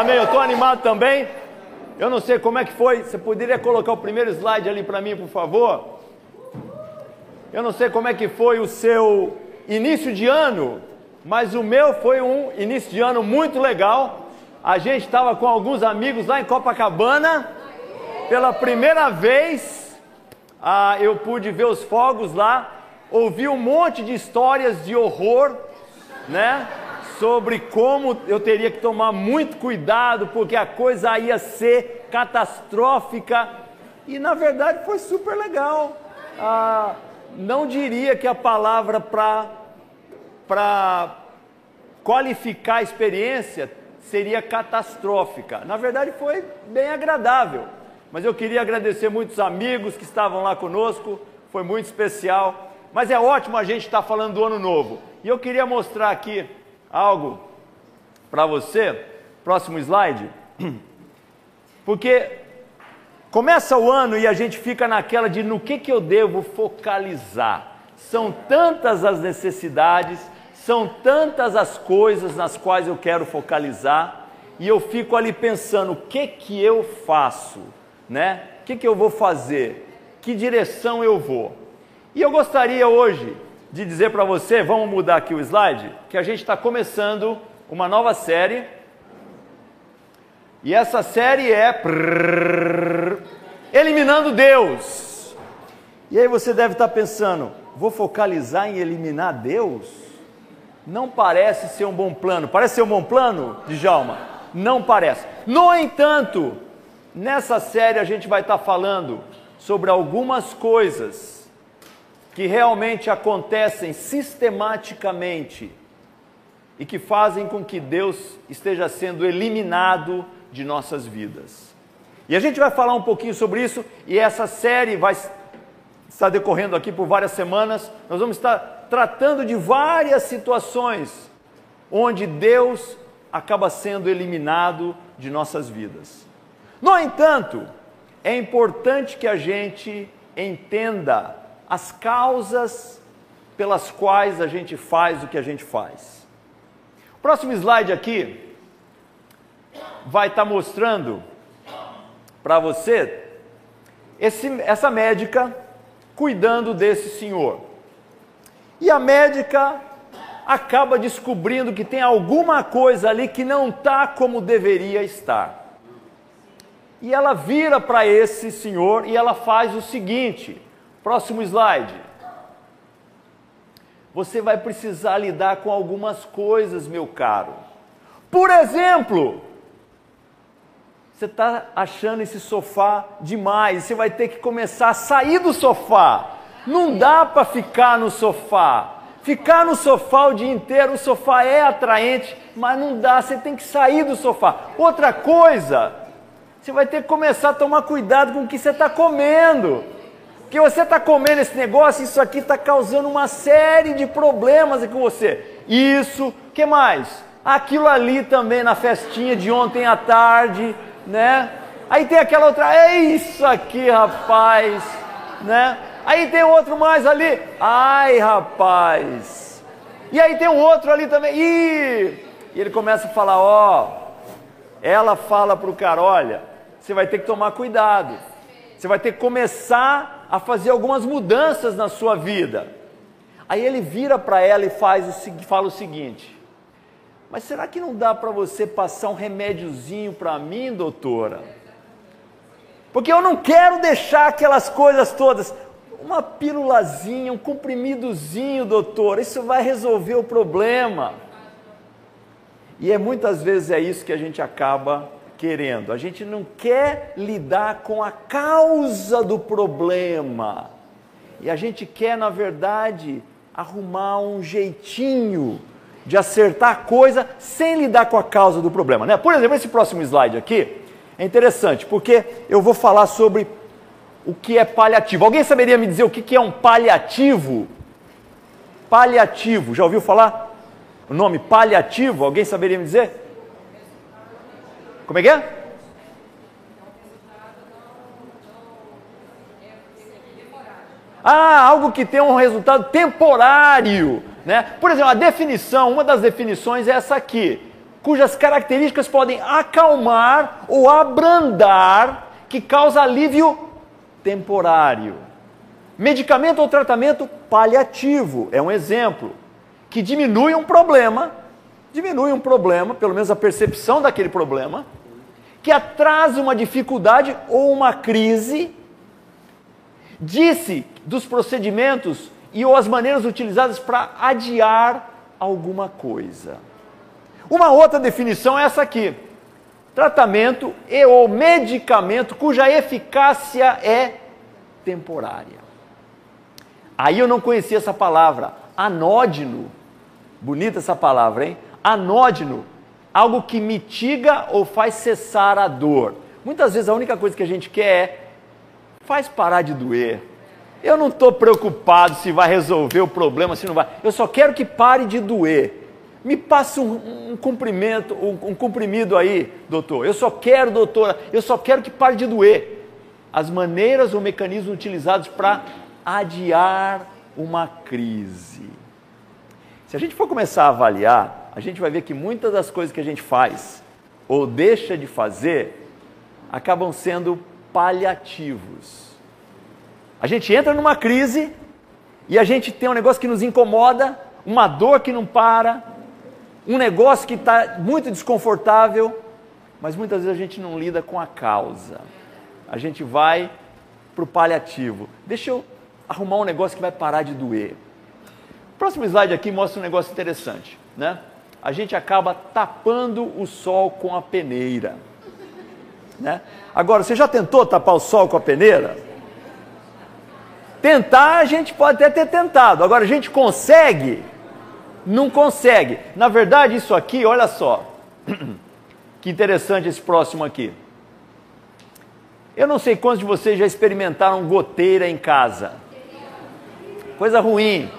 Amém, eu estou animado também. Eu não sei como é que foi. Você poderia colocar o primeiro slide ali para mim, por favor? Eu não sei como é que foi o seu início de ano, mas o meu foi um início de ano muito legal. A gente estava com alguns amigos lá em Copacabana. Pela primeira vez, ah, eu pude ver os fogos lá, ouvi um monte de histórias de horror, né? Sobre como eu teria que tomar muito cuidado, porque a coisa ia ser catastrófica. E na verdade foi super legal. Ah, não diria que a palavra para qualificar a experiência seria catastrófica. Na verdade foi bem agradável. Mas eu queria agradecer muitos amigos que estavam lá conosco, foi muito especial. Mas é ótimo a gente estar falando do ano novo. E eu queria mostrar aqui algo para você, próximo slide, porque começa o ano e a gente fica naquela de no que, que eu devo focalizar. São tantas as necessidades, são tantas as coisas nas quais eu quero focalizar, e eu fico ali pensando o que que eu faço, né? O que que eu vou fazer? Que direção eu vou? E eu gostaria hoje de dizer para você, vamos mudar aqui o slide, que a gente está começando uma nova série. E essa série é Eliminando Deus. E aí você deve estar tá pensando, vou focalizar em eliminar Deus? Não parece ser um bom plano. Parece ser um bom plano, Djalma? Não parece. No entanto, nessa série a gente vai estar tá falando sobre algumas coisas que realmente acontecem sistematicamente e que fazem com que Deus esteja sendo eliminado de nossas vidas. E a gente vai falar um pouquinho sobre isso, e essa série vai estar decorrendo aqui por várias semanas. Nós vamos estar tratando de várias situações onde Deus acaba sendo eliminado de nossas vidas. No entanto, é importante que a gente entenda as causas pelas quais a gente faz o que a gente faz. O próximo slide aqui vai estar tá mostrando para você esse, essa médica cuidando desse senhor. E a médica acaba descobrindo que tem alguma coisa ali que não está como deveria estar. E ela vira para esse senhor e ela faz o seguinte: Próximo slide. Você vai precisar lidar com algumas coisas, meu caro. Por exemplo, você está achando esse sofá demais, você vai ter que começar a sair do sofá. Não dá para ficar no sofá. Ficar no sofá o dia inteiro, o sofá é atraente, mas não dá, você tem que sair do sofá. Outra coisa, você vai ter que começar a tomar cuidado com o que você está comendo. Porque você está comendo esse negócio, isso aqui está causando uma série de problemas com você. Isso, que mais? Aquilo ali também na festinha de ontem à tarde, né? Aí tem aquela outra, é isso aqui, rapaz, né? Aí tem outro mais ali, ai, rapaz. E aí tem um outro ali também, Ih! e ele começa a falar, ó, ela fala para o cara, olha, você vai ter que tomar cuidado. Você vai ter que começar a fazer algumas mudanças na sua vida. Aí ele vira para ela e faz o, fala o seguinte: Mas será que não dá para você passar um remédiozinho para mim, doutora? Porque eu não quero deixar aquelas coisas todas. Uma pílulazinha, um comprimidozinho, doutor, isso vai resolver o problema. E é muitas vezes é isso que a gente acaba querendo, a gente não quer lidar com a causa do problema. E a gente quer, na verdade, arrumar um jeitinho de acertar a coisa sem lidar com a causa do problema. Né? Por exemplo, esse próximo slide aqui é interessante, porque eu vou falar sobre o que é paliativo. Alguém saberia me dizer o que é um paliativo? Paliativo, já ouviu falar? O nome paliativo, alguém saberia me dizer? Como é que é? Ah, algo que tem um resultado temporário. Né? Por exemplo, a definição, uma das definições é essa aqui. cujas características podem acalmar ou abrandar, que causa alívio temporário. Medicamento ou tratamento paliativo é um exemplo que diminui um problema, diminui um problema, pelo menos a percepção daquele problema, que atrasa uma dificuldade ou uma crise. Disse dos procedimentos e ou as maneiras utilizadas para adiar alguma coisa. Uma outra definição é essa aqui: tratamento e ou medicamento cuja eficácia é temporária. Aí eu não conhecia essa palavra, anódino. Bonita essa palavra, hein? Anódino, algo que mitiga ou faz cessar a dor. Muitas vezes a única coisa que a gente quer é faz parar de doer. Eu não estou preocupado se vai resolver o problema, se não vai. Eu só quero que pare de doer. Me passe um, um cumprimento, um, um comprimido aí, doutor. Eu só quero, doutora, eu só quero que pare de doer. As maneiras ou mecanismos utilizados para adiar uma crise. Se a gente for começar a avaliar, a gente vai ver que muitas das coisas que a gente faz ou deixa de fazer acabam sendo paliativos. A gente entra numa crise e a gente tem um negócio que nos incomoda, uma dor que não para, um negócio que está muito desconfortável, mas muitas vezes a gente não lida com a causa. A gente vai para o paliativo. Deixa eu arrumar um negócio que vai parar de doer. O próximo slide aqui mostra um negócio interessante, né? A gente acaba tapando o sol com a peneira. Né? Agora, você já tentou tapar o sol com a peneira? Tentar, a gente pode até ter tentado. Agora, a gente consegue? Não consegue. Na verdade, isso aqui, olha só. Que interessante esse próximo aqui. Eu não sei quantos de vocês já experimentaram goteira em casa. Coisa ruim.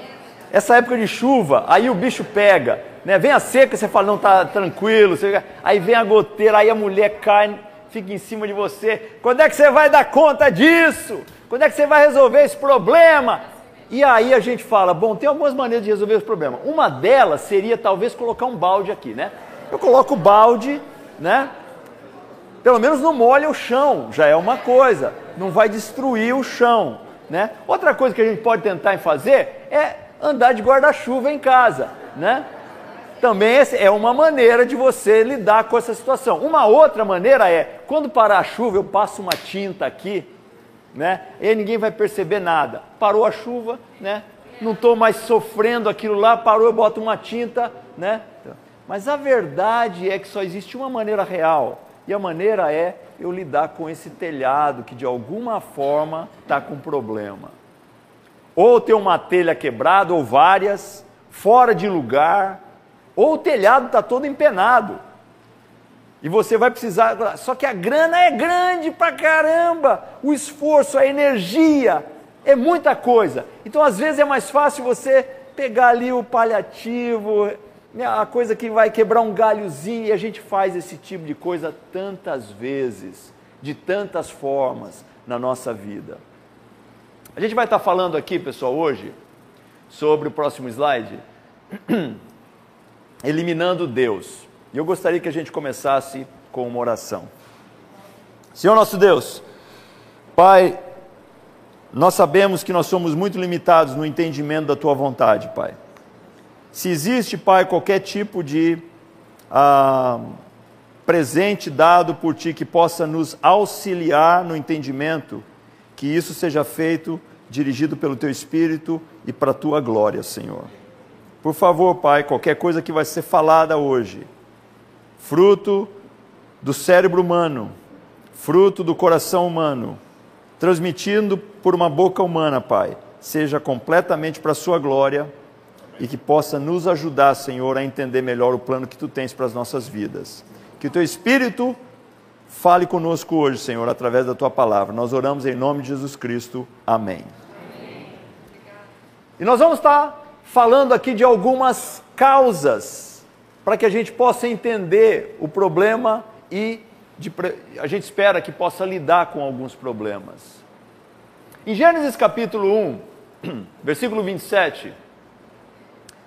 Essa época de chuva, aí o bicho pega. Né? Vem a seca, você fala, não, tá tranquilo. Você... Aí vem a goteira, aí a mulher cai, fica em cima de você. Quando é que você vai dar conta disso? Quando é que você vai resolver esse problema? E aí a gente fala, bom, tem algumas maneiras de resolver esse problema. Uma delas seria talvez colocar um balde aqui, né? Eu coloco o balde, né? Pelo menos não molha o chão, já é uma coisa. Não vai destruir o chão, né? Outra coisa que a gente pode tentar fazer é andar de guarda-chuva em casa, né? Também é uma maneira de você lidar com essa situação. Uma outra maneira é, quando parar a chuva, eu passo uma tinta aqui né? E ninguém vai perceber nada. Parou a chuva, né? Não estou mais sofrendo aquilo lá, parou, eu boto uma tinta, né? Mas a verdade é que só existe uma maneira real. E a maneira é eu lidar com esse telhado que de alguma forma está com problema. Ou tem uma telha quebrada, ou várias, fora de lugar, ou o telhado está todo empenado. E você vai precisar. Só que a grana é grande pra caramba. O esforço, a energia, é muita coisa. Então, às vezes, é mais fácil você pegar ali o paliativo, né, a coisa que vai quebrar um galhozinho, e a gente faz esse tipo de coisa tantas vezes, de tantas formas na nossa vida. A gente vai estar falando aqui, pessoal, hoje, sobre o próximo slide, eliminando Deus. E eu gostaria que a gente começasse com uma oração. Senhor nosso Deus, Pai, nós sabemos que nós somos muito limitados no entendimento da Tua vontade, Pai. Se existe, Pai, qualquer tipo de ah, presente dado por Ti que possa nos auxiliar no entendimento, que isso seja feito dirigido pelo Teu Espírito e para a Tua glória, Senhor. Por favor, Pai, qualquer coisa que vai ser falada hoje, fruto do cérebro humano, fruto do coração humano, transmitindo por uma boca humana, Pai, seja completamente para a Sua glória e que possa nos ajudar, Senhor, a entender melhor o plano que Tu tens para as nossas vidas. Que o Teu Espírito fale conosco hoje, Senhor, através da Tua palavra. Nós oramos em nome de Jesus Cristo. Amém. Amém. E nós vamos estar falando aqui de algumas causas para que a gente possa entender o problema e de, a gente espera que possa lidar com alguns problemas. Em Gênesis capítulo 1, versículo 27,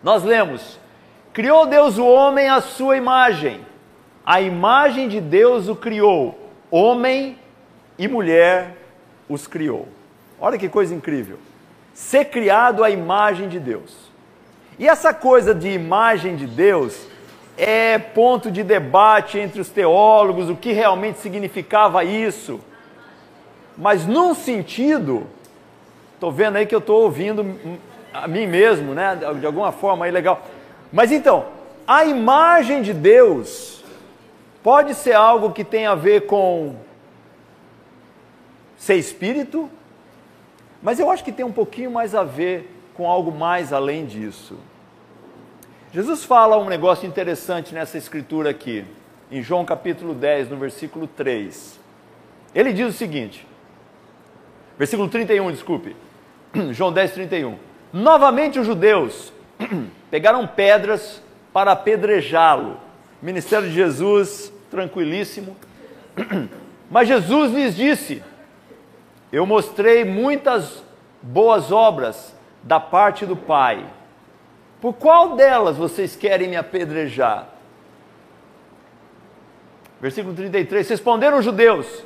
nós lemos Criou Deus o homem à sua imagem. A imagem de Deus o criou. Homem e mulher os criou. Olha que coisa incrível. Ser criado à imagem de Deus. E essa coisa de imagem de Deus é ponto de debate entre os teólogos, o que realmente significava isso. Mas num sentido, estou vendo aí que eu estou ouvindo a mim mesmo, né? De alguma forma aí legal. Mas então, a imagem de Deus pode ser algo que tem a ver com ser espírito, mas eu acho que tem um pouquinho mais a ver com algo mais além disso. Jesus fala um negócio interessante nessa escritura aqui, em João capítulo 10, no versículo 3. Ele diz o seguinte: Versículo 31, desculpe. João 10, 31. Novamente os judeus pegaram pedras para apedrejá-lo. Ministério de Jesus, tranquilíssimo. Mas Jesus lhes disse: Eu mostrei muitas boas obras da parte do Pai. Por qual delas vocês querem me apedrejar? Versículo 33: Responderam os judeus: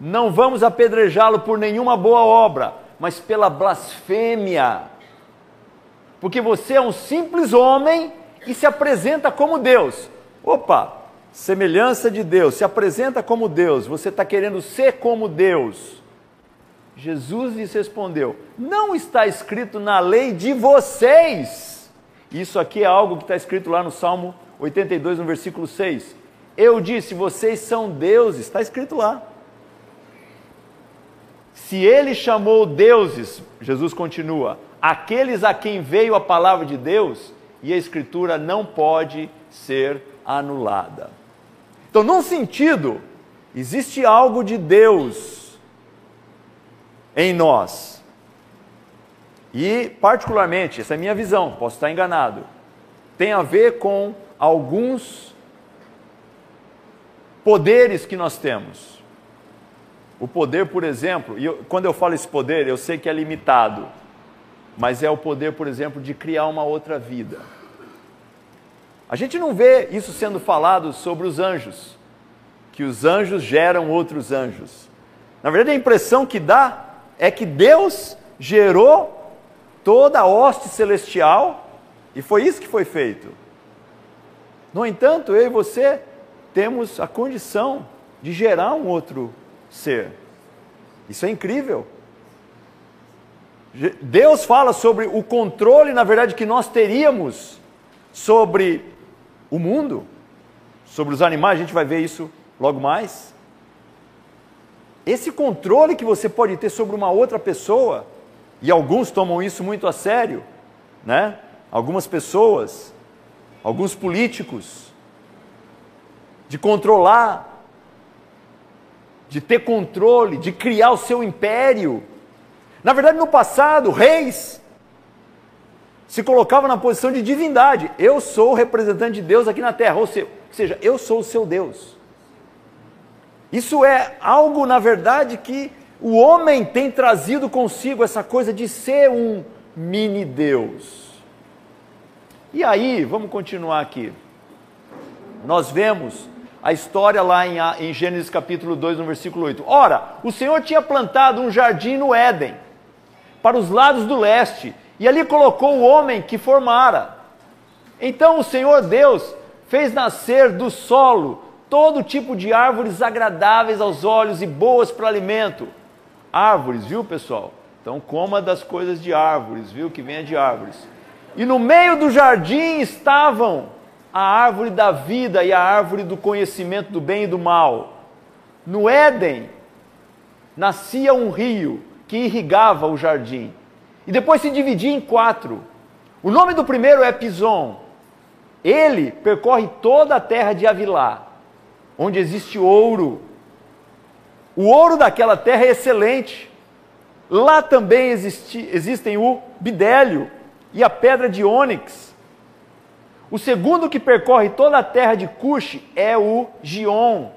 não vamos apedrejá-lo por nenhuma boa obra, mas pela blasfêmia. Porque você é um simples homem e se apresenta como Deus. Opa, semelhança de Deus, se apresenta como Deus, você está querendo ser como Deus. Jesus lhes respondeu: Não está escrito na lei de vocês. Isso aqui é algo que está escrito lá no Salmo 82, no versículo 6. Eu disse: Vocês são deuses, está escrito lá. Se ele chamou deuses, Jesus continua, aqueles a quem veio a palavra de Deus, e a escritura não pode ser anulada. Então, num sentido, existe algo de Deus em nós. E, particularmente, essa é a minha visão, posso estar enganado, tem a ver com alguns poderes que nós temos. O poder, por exemplo, e eu, quando eu falo esse poder, eu sei que é limitado, mas é o poder, por exemplo, de criar uma outra vida. A gente não vê isso sendo falado sobre os anjos, que os anjos geram outros anjos. Na verdade, a impressão que dá é que Deus gerou toda a hoste celestial e foi isso que foi feito. No entanto, eu e você temos a condição de gerar um outro ser. Isso é incrível. Deus fala sobre o controle, na verdade, que nós teríamos sobre o mundo, sobre os animais, a gente vai ver isso logo mais. Esse controle que você pode ter sobre uma outra pessoa, e alguns tomam isso muito a sério, né? Algumas pessoas, alguns políticos, de controlar de ter controle, de criar o seu império. Na verdade, no passado, reis se colocavam na posição de divindade. Eu sou o representante de Deus aqui na terra, ou seja, eu sou o seu Deus. Isso é algo, na verdade, que o homem tem trazido consigo essa coisa de ser um mini Deus. E aí, vamos continuar aqui. Nós vemos a história lá em, em Gênesis capítulo 2, no versículo 8. Ora, o Senhor tinha plantado um jardim no Éden, para os lados do leste, e ali colocou o homem que formara. Então o Senhor Deus fez nascer do solo todo tipo de árvores agradáveis aos olhos e boas para alimento. Árvores, viu pessoal? Então coma das coisas de árvores, viu? Que venha de árvores. E no meio do jardim estavam a árvore da vida e a árvore do conhecimento do bem e do mal. No Éden, nascia um rio que irrigava o jardim. E depois se dividia em quatro. O nome do primeiro é Pison. Ele percorre toda a terra de Avilá, onde existe ouro. O ouro daquela terra é excelente. Lá também existe, existem o bidélio e a pedra de ônix. O segundo que percorre toda a terra de Cush é o Gion.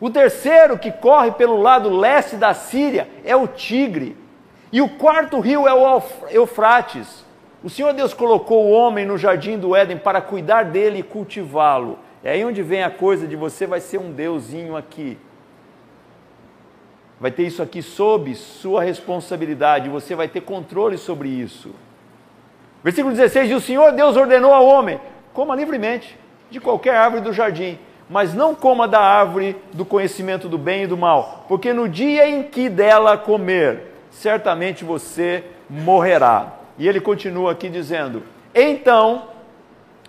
O terceiro que corre pelo lado leste da Síria é o Tigre. E o quarto rio é o Eufrates. O Senhor Deus colocou o homem no jardim do Éden para cuidar dele e cultivá-lo. É aí onde vem a coisa de você vai ser um deusinho aqui. Vai ter isso aqui sob sua responsabilidade, você vai ter controle sobre isso. Versículo 16 diz: O Senhor Deus ordenou ao homem: coma livremente de qualquer árvore do jardim, mas não coma da árvore do conhecimento do bem e do mal, porque no dia em que dela comer, certamente você morrerá. E ele continua aqui dizendo: Então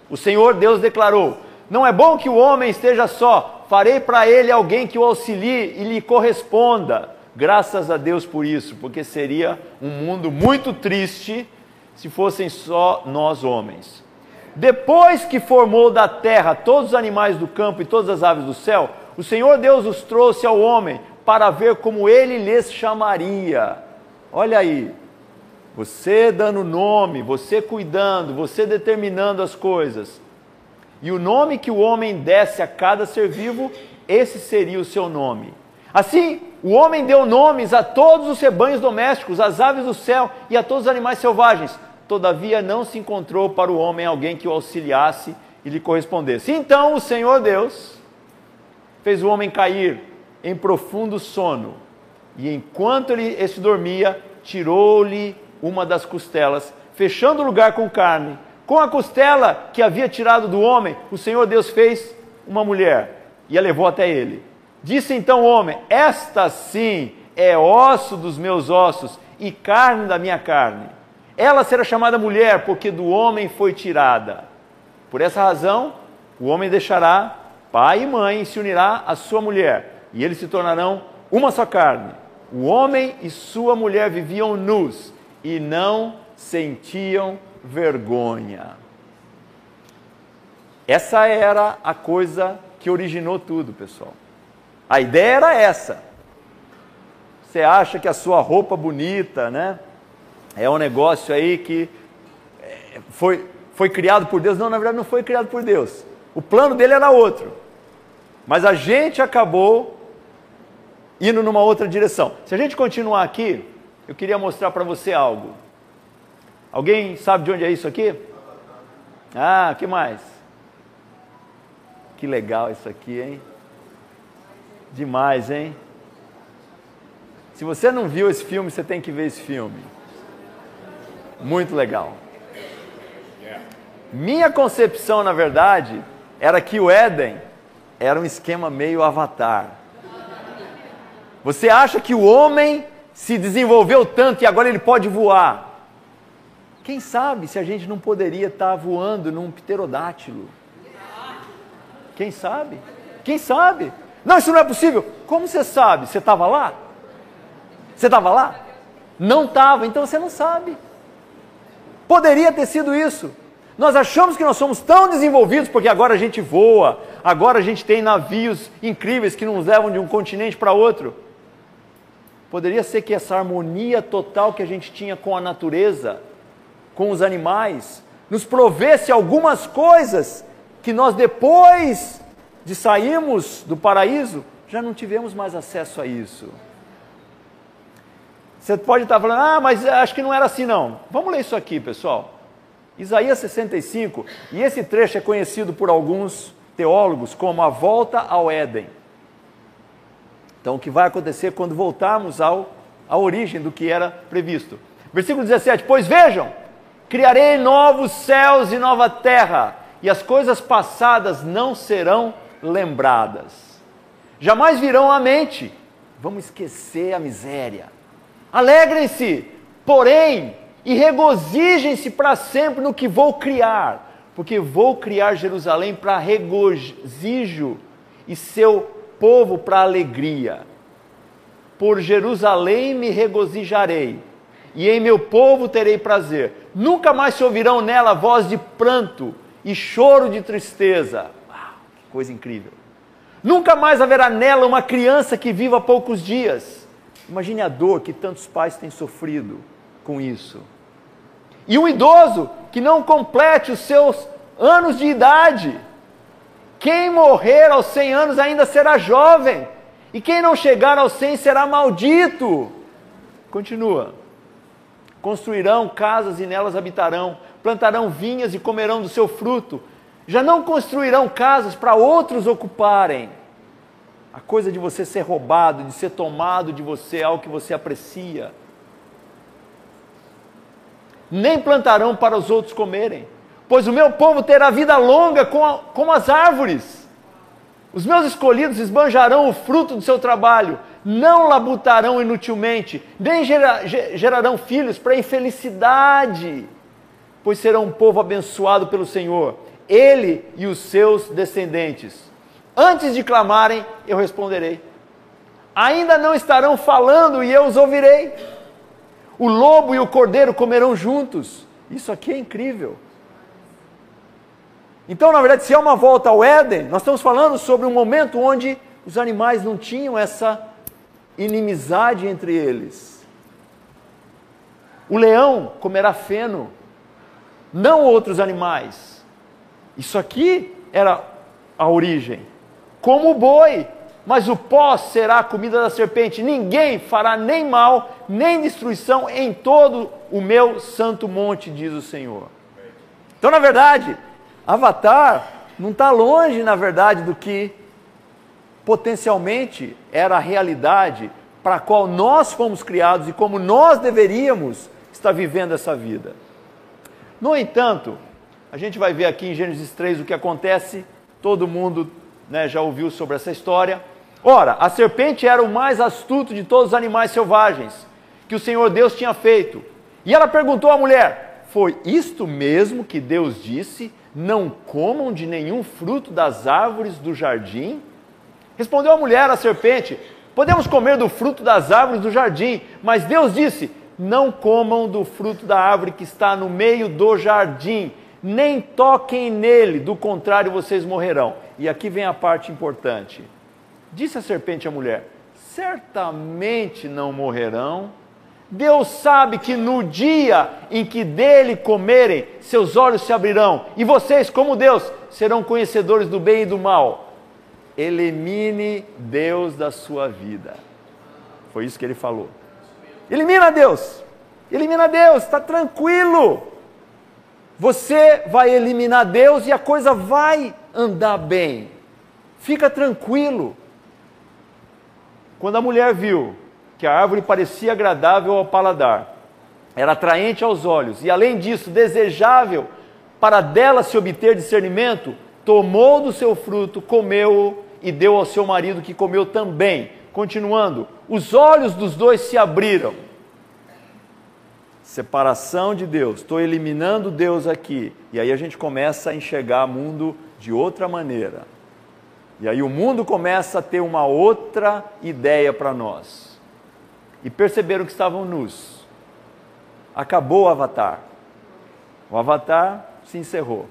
o Senhor Deus declarou: Não é bom que o homem esteja só, farei para ele alguém que o auxilie e lhe corresponda. Graças a Deus por isso, porque seria um mundo muito triste se fossem só nós homens. Depois que formou da terra todos os animais do campo e todas as aves do céu, o Senhor Deus os trouxe ao homem para ver como ele lhes chamaria. Olha aí, você dando nome, você cuidando, você determinando as coisas. E o nome que o homem desse a cada ser vivo, esse seria o seu nome. Assim, o homem deu nomes a todos os rebanhos domésticos, às aves do céu e a todos os animais selvagens. Todavia não se encontrou para o homem alguém que o auxiliasse e lhe correspondesse. Então o Senhor Deus fez o homem cair em profundo sono, e enquanto ele este dormia, tirou-lhe uma das costelas, fechando o lugar com carne. Com a costela que havia tirado do homem, o Senhor Deus fez uma mulher e a levou até ele. Disse então o homem: Esta sim é osso dos meus ossos e carne da minha carne. Ela será chamada mulher, porque do homem foi tirada. Por essa razão, o homem deixará pai e mãe e se unirá à sua mulher, e eles se tornarão uma só carne. O homem e sua mulher viviam nus e não sentiam vergonha. Essa era a coisa que originou tudo, pessoal. A ideia era essa. Você acha que a sua roupa bonita, né? É um negócio aí que é, foi, foi criado por Deus. Não, na verdade não foi criado por Deus. O plano dele era outro. Mas a gente acabou indo numa outra direção. Se a gente continuar aqui, eu queria mostrar para você algo. Alguém sabe de onde é isso aqui? Ah, que mais? Que legal isso aqui, hein? Demais, hein? Se você não viu esse filme, você tem que ver esse filme. Muito legal. Minha concepção, na verdade, era que o Éden era um esquema meio avatar. Você acha que o homem se desenvolveu tanto e agora ele pode voar. Quem sabe se a gente não poderia estar voando num pterodátilo? Quem sabe? Quem sabe? Não, isso não é possível. Como você sabe? Você estava lá? Você estava lá? Não estava, então você não sabe. Poderia ter sido isso. Nós achamos que nós somos tão desenvolvidos porque agora a gente voa, agora a gente tem navios incríveis que nos levam de um continente para outro. Poderia ser que essa harmonia total que a gente tinha com a natureza, com os animais, nos provesse algumas coisas que nós, depois de sairmos do paraíso, já não tivemos mais acesso a isso. Você pode estar falando, ah, mas acho que não era assim não. Vamos ler isso aqui, pessoal. Isaías 65, e esse trecho é conhecido por alguns teólogos como a volta ao Éden. Então, o que vai acontecer quando voltarmos ao, à origem do que era previsto? Versículo 17: Pois vejam, criarei novos céus e nova terra, e as coisas passadas não serão lembradas. Jamais virão à mente. Vamos esquecer a miséria. Alegrem-se, porém, e regozijem-se para sempre no que vou criar, porque vou criar Jerusalém para regozijo e seu povo para alegria. Por Jerusalém me regozijarei, e em meu povo terei prazer. Nunca mais se ouvirão nela voz de pranto e choro de tristeza. Uau, que coisa incrível! Nunca mais haverá nela uma criança que viva poucos dias. Imagine a dor que tantos pais têm sofrido com isso. E um idoso que não complete os seus anos de idade. Quem morrer aos 100 anos ainda será jovem, e quem não chegar aos 100 será maldito. Continua. Construirão casas e nelas habitarão, plantarão vinhas e comerão do seu fruto. Já não construirão casas para outros ocuparem. A coisa de você ser roubado, de ser tomado de você, é algo que você aprecia. Nem plantarão para os outros comerem, pois o meu povo terá vida longa como as árvores. Os meus escolhidos esbanjarão o fruto do seu trabalho, não labutarão inutilmente, nem gera, gerarão filhos para infelicidade, pois serão um povo abençoado pelo Senhor, ele e os seus descendentes. Antes de clamarem, eu responderei. Ainda não estarão falando e eu os ouvirei. O lobo e o cordeiro comerão juntos. Isso aqui é incrível. Então, na verdade, se é uma volta ao Éden, nós estamos falando sobre um momento onde os animais não tinham essa inimizade entre eles. O leão comerá feno, não outros animais. Isso aqui era a origem. Como o boi, mas o pó será a comida da serpente. Ninguém fará nem mal, nem destruição em todo o meu santo monte, diz o Senhor. Então, na verdade, Avatar não está longe, na verdade, do que potencialmente era a realidade para a qual nós fomos criados e como nós deveríamos estar vivendo essa vida. No entanto, a gente vai ver aqui em Gênesis 3 o que acontece, todo mundo né, já ouviu sobre essa história. Ora, a serpente era o mais astuto de todos os animais selvagens que o Senhor Deus tinha feito. E ela perguntou à mulher: Foi isto mesmo que Deus disse? Não comam de nenhum fruto das árvores do jardim? Respondeu a mulher à serpente: Podemos comer do fruto das árvores do jardim, mas Deus disse: Não comam do fruto da árvore que está no meio do jardim, nem toquem nele, do contrário vocês morrerão. E aqui vem a parte importante. Disse a serpente à mulher: Certamente não morrerão. Deus sabe que no dia em que dele comerem, seus olhos se abrirão, e vocês, como Deus, serão conhecedores do bem e do mal. Elimine Deus da sua vida. Foi isso que ele falou. Elimina Deus. Elimina Deus, está tranquilo. Você vai eliminar Deus e a coisa vai andar bem. Fica tranquilo. Quando a mulher viu que a árvore parecia agradável ao paladar, era atraente aos olhos e, além disso, desejável para dela se obter discernimento, tomou do seu fruto, comeu-o e deu ao seu marido que comeu também. Continuando, os olhos dos dois se abriram. Separação de Deus, estou eliminando Deus aqui. E aí a gente começa a enxergar o mundo de outra maneira. E aí o mundo começa a ter uma outra ideia para nós e perceberam que estavam nus. Acabou o avatar. O avatar se encerrou.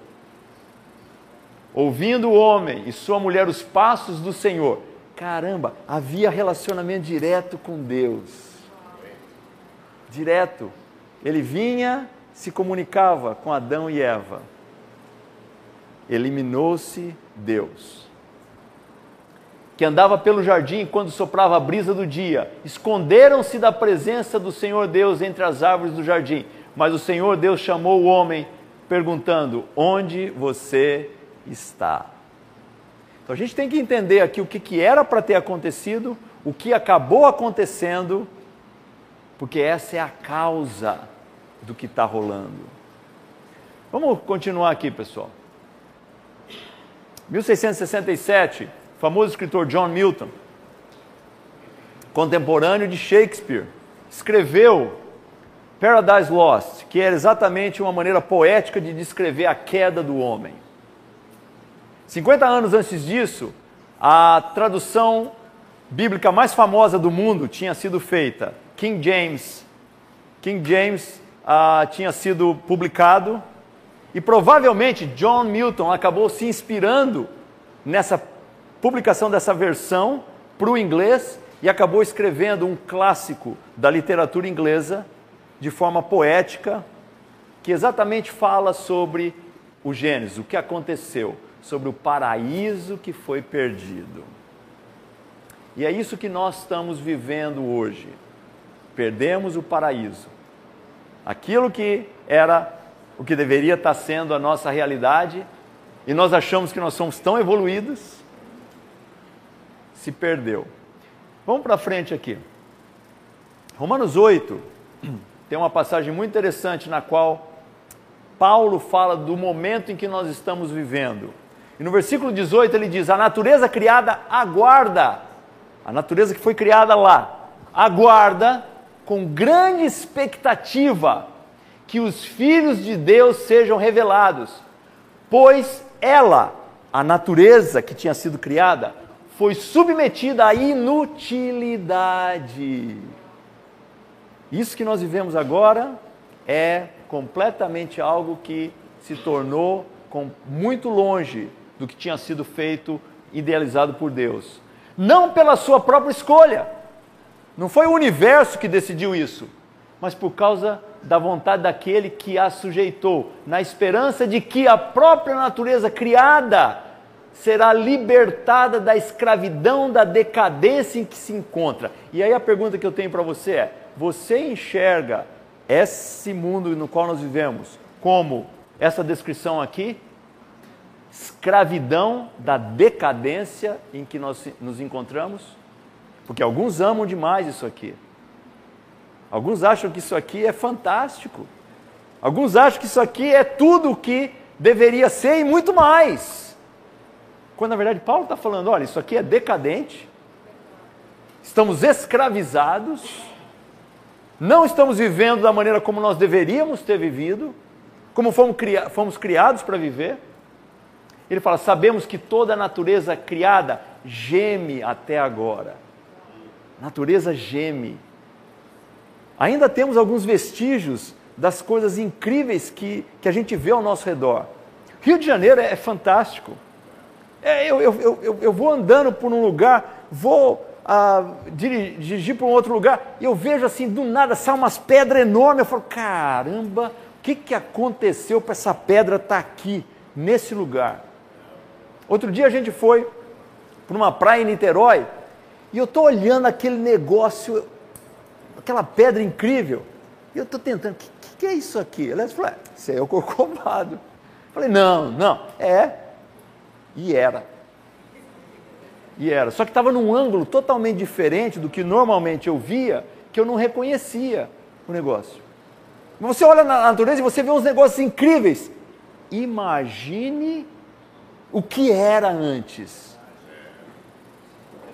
Ouvindo o homem e sua mulher os passos do Senhor, caramba, havia relacionamento direto com Deus. Direto. Ele vinha, se comunicava com Adão e Eva. Eliminou-se Deus que andava pelo jardim quando soprava a brisa do dia, esconderam-se da presença do Senhor Deus entre as árvores do jardim. Mas o Senhor Deus chamou o homem, perguntando: Onde você está? Então a gente tem que entender aqui o que, que era para ter acontecido, o que acabou acontecendo, porque essa é a causa do que está rolando. Vamos continuar aqui, pessoal. 1667 famoso escritor John Milton, contemporâneo de Shakespeare, escreveu Paradise Lost, que era exatamente uma maneira poética de descrever a queda do homem. 50 anos antes disso, a tradução bíblica mais famosa do mundo tinha sido feita. King James. King James ah, tinha sido publicado e provavelmente John Milton acabou se inspirando nessa publicação dessa versão para o inglês e acabou escrevendo um clássico da literatura inglesa de forma poética, que exatamente fala sobre o Gênesis, o que aconteceu, sobre o paraíso que foi perdido. E é isso que nós estamos vivendo hoje. Perdemos o paraíso. Aquilo que era o que deveria estar sendo a nossa realidade, e nós achamos que nós somos tão evoluídos, se perdeu. Vamos para frente aqui. Romanos 8 tem uma passagem muito interessante na qual Paulo fala do momento em que nós estamos vivendo. E no versículo 18 ele diz: A natureza criada aguarda, a natureza que foi criada lá, aguarda com grande expectativa que os filhos de Deus sejam revelados, pois ela, a natureza que tinha sido criada, foi submetida à inutilidade. Isso que nós vivemos agora é completamente algo que se tornou muito longe do que tinha sido feito, idealizado por Deus. Não pela sua própria escolha. Não foi o universo que decidiu isso, mas por causa da vontade daquele que a sujeitou, na esperança de que a própria natureza criada será libertada da escravidão, da decadência em que se encontra. E aí a pergunta que eu tenho para você é: você enxerga esse mundo no qual nós vivemos como essa descrição aqui? Escravidão da decadência em que nós nos encontramos? Porque alguns amam demais isso aqui. Alguns acham que isso aqui é fantástico. Alguns acham que isso aqui é tudo o que deveria ser e muito mais. Quando na verdade Paulo está falando: olha, isso aqui é decadente, estamos escravizados, não estamos vivendo da maneira como nós deveríamos ter vivido, como fomos, fomos criados para viver. Ele fala: sabemos que toda a natureza criada geme até agora. natureza geme ainda temos alguns vestígios das coisas incríveis que, que a gente vê ao nosso redor. Rio de Janeiro é, fantástico. É, eu, eu, eu, eu, vou andando por um lugar, vou ah, dirigir para um outro lugar, e eu vejo assim, do nada, sai umas pedras enormes. Eu falo, caramba, o que, que aconteceu para essa pedra estar tá aqui, nesse lugar? Outro dia a gente foi para uma praia em Niterói, e eu estou olhando aquele negócio, aquela pedra incrível. E eu estou tentando, o que, que, é isso aqui? Ela falou, é, isso é o corcovado. Falei, não, não, é. E era. E era. Só que estava num ângulo totalmente diferente do que normalmente eu via, que eu não reconhecia o negócio. Você olha na natureza e você vê uns negócios incríveis. Imagine o que era antes.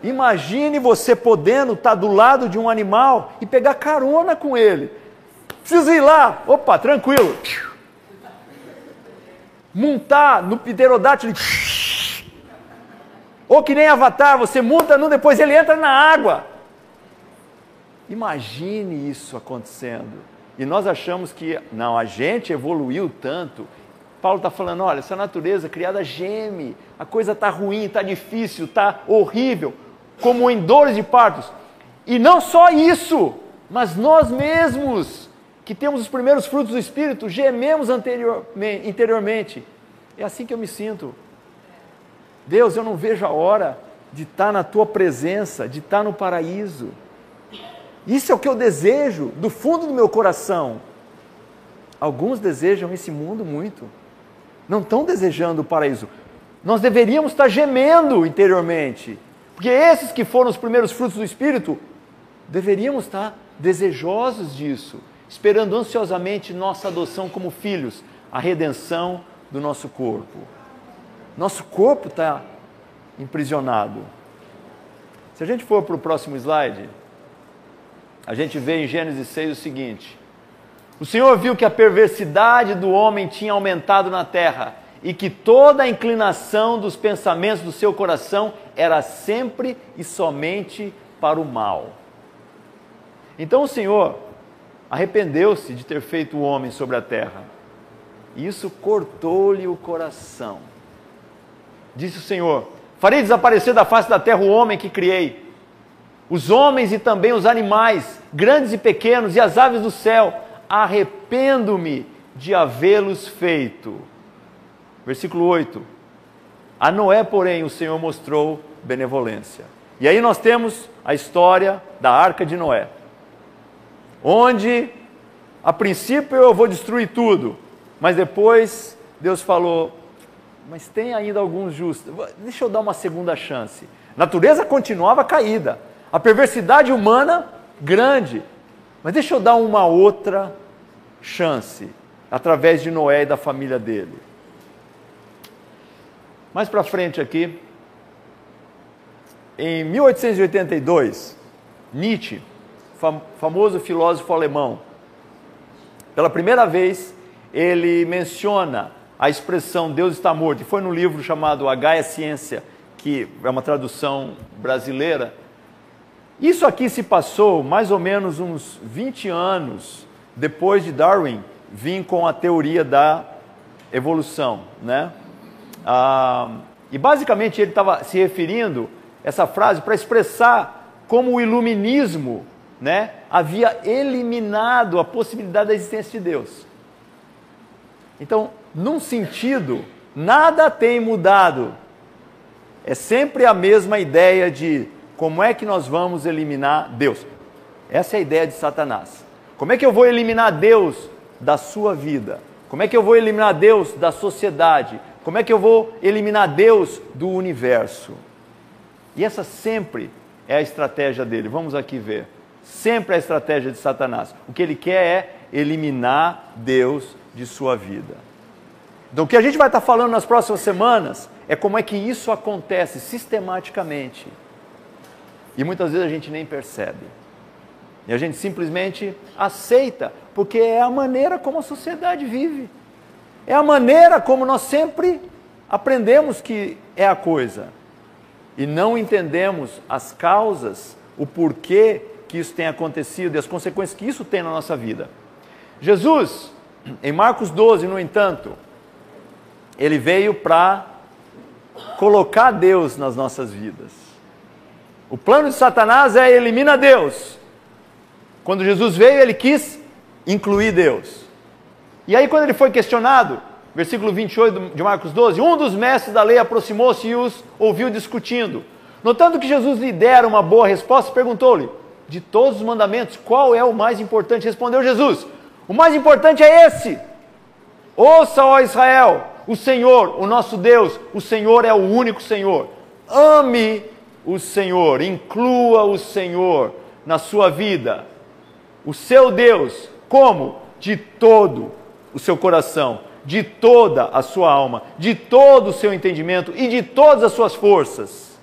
Imagine você podendo estar do lado de um animal e pegar carona com ele. Precisa ir lá, opa, tranquilo. Montar no pterodátilo. Ou que nem Avatar, você monta num, depois ele entra na água. Imagine isso acontecendo. E nós achamos que, não, a gente evoluiu tanto. Paulo está falando: olha, essa natureza criada geme, a coisa está ruim, está difícil, está horrível como em dores de partos. E não só isso, mas nós mesmos, que temos os primeiros frutos do Espírito, gememos anteriormente, interiormente. É assim que eu me sinto. Deus, eu não vejo a hora de estar na tua presença, de estar no paraíso. Isso é o que eu desejo do fundo do meu coração. Alguns desejam esse mundo muito, não estão desejando o paraíso. Nós deveríamos estar gemendo interiormente, porque esses que foram os primeiros frutos do Espírito, deveríamos estar desejosos disso, esperando ansiosamente nossa adoção como filhos, a redenção do nosso corpo. Nosso corpo está imprisionado. Se a gente for para o próximo slide, a gente vê em Gênesis 6 o seguinte: O Senhor viu que a perversidade do homem tinha aumentado na terra e que toda a inclinação dos pensamentos do seu coração era sempre e somente para o mal. Então o Senhor arrependeu-se de ter feito o homem sobre a terra. E isso cortou-lhe o coração. Disse o Senhor: Farei desaparecer da face da terra o homem que criei, os homens e também os animais, grandes e pequenos, e as aves do céu. Arrependo-me de havê-los feito. Versículo 8. A Noé, porém, o Senhor mostrou benevolência. E aí nós temos a história da arca de Noé, onde a princípio eu vou destruir tudo, mas depois Deus falou: mas tem ainda alguns justos, deixa eu dar uma segunda chance. A natureza continuava caída, a perversidade humana grande, mas deixa eu dar uma outra chance, através de Noé e da família dele. Mais para frente aqui, em 1882, Nietzsche, famoso filósofo alemão, pela primeira vez ele menciona a expressão Deus está morto, e foi no livro chamado A Gaia Ciência, que é uma tradução brasileira. Isso aqui se passou mais ou menos uns 20 anos depois de Darwin vir com a teoria da evolução, né? Ah, e basicamente ele estava se referindo essa frase para expressar como o iluminismo né, havia eliminado a possibilidade da existência de Deus. Então, num sentido, nada tem mudado. É sempre a mesma ideia de como é que nós vamos eliminar Deus. Essa é a ideia de Satanás. Como é que eu vou eliminar Deus da sua vida? Como é que eu vou eliminar Deus da sociedade? Como é que eu vou eliminar Deus do universo? E essa sempre é a estratégia dele. Vamos aqui ver. Sempre é a estratégia de Satanás. O que ele quer é eliminar Deus de sua vida. Então, o que a gente vai estar falando nas próximas semanas é como é que isso acontece sistematicamente. E muitas vezes a gente nem percebe. E a gente simplesmente aceita, porque é a maneira como a sociedade vive. É a maneira como nós sempre aprendemos que é a coisa. E não entendemos as causas, o porquê que isso tem acontecido e as consequências que isso tem na nossa vida. Jesus, em Marcos 12, no entanto, ele veio para colocar Deus nas nossas vidas. O plano de Satanás é elimina Deus. Quando Jesus veio, ele quis incluir Deus. E aí, quando ele foi questionado, versículo 28 de Marcos 12, um dos mestres da lei aproximou-se e os ouviu discutindo. Notando que Jesus lhe dera uma boa resposta, perguntou-lhe: De todos os mandamentos, qual é o mais importante? Respondeu Jesus: O mais importante é esse. Ouça, ó Israel, o Senhor, o nosso Deus, o Senhor é o único Senhor. Ame o Senhor, inclua o Senhor na sua vida. O seu Deus, como? De todo o seu coração, de toda a sua alma, de todo o seu entendimento e de todas as suas forças.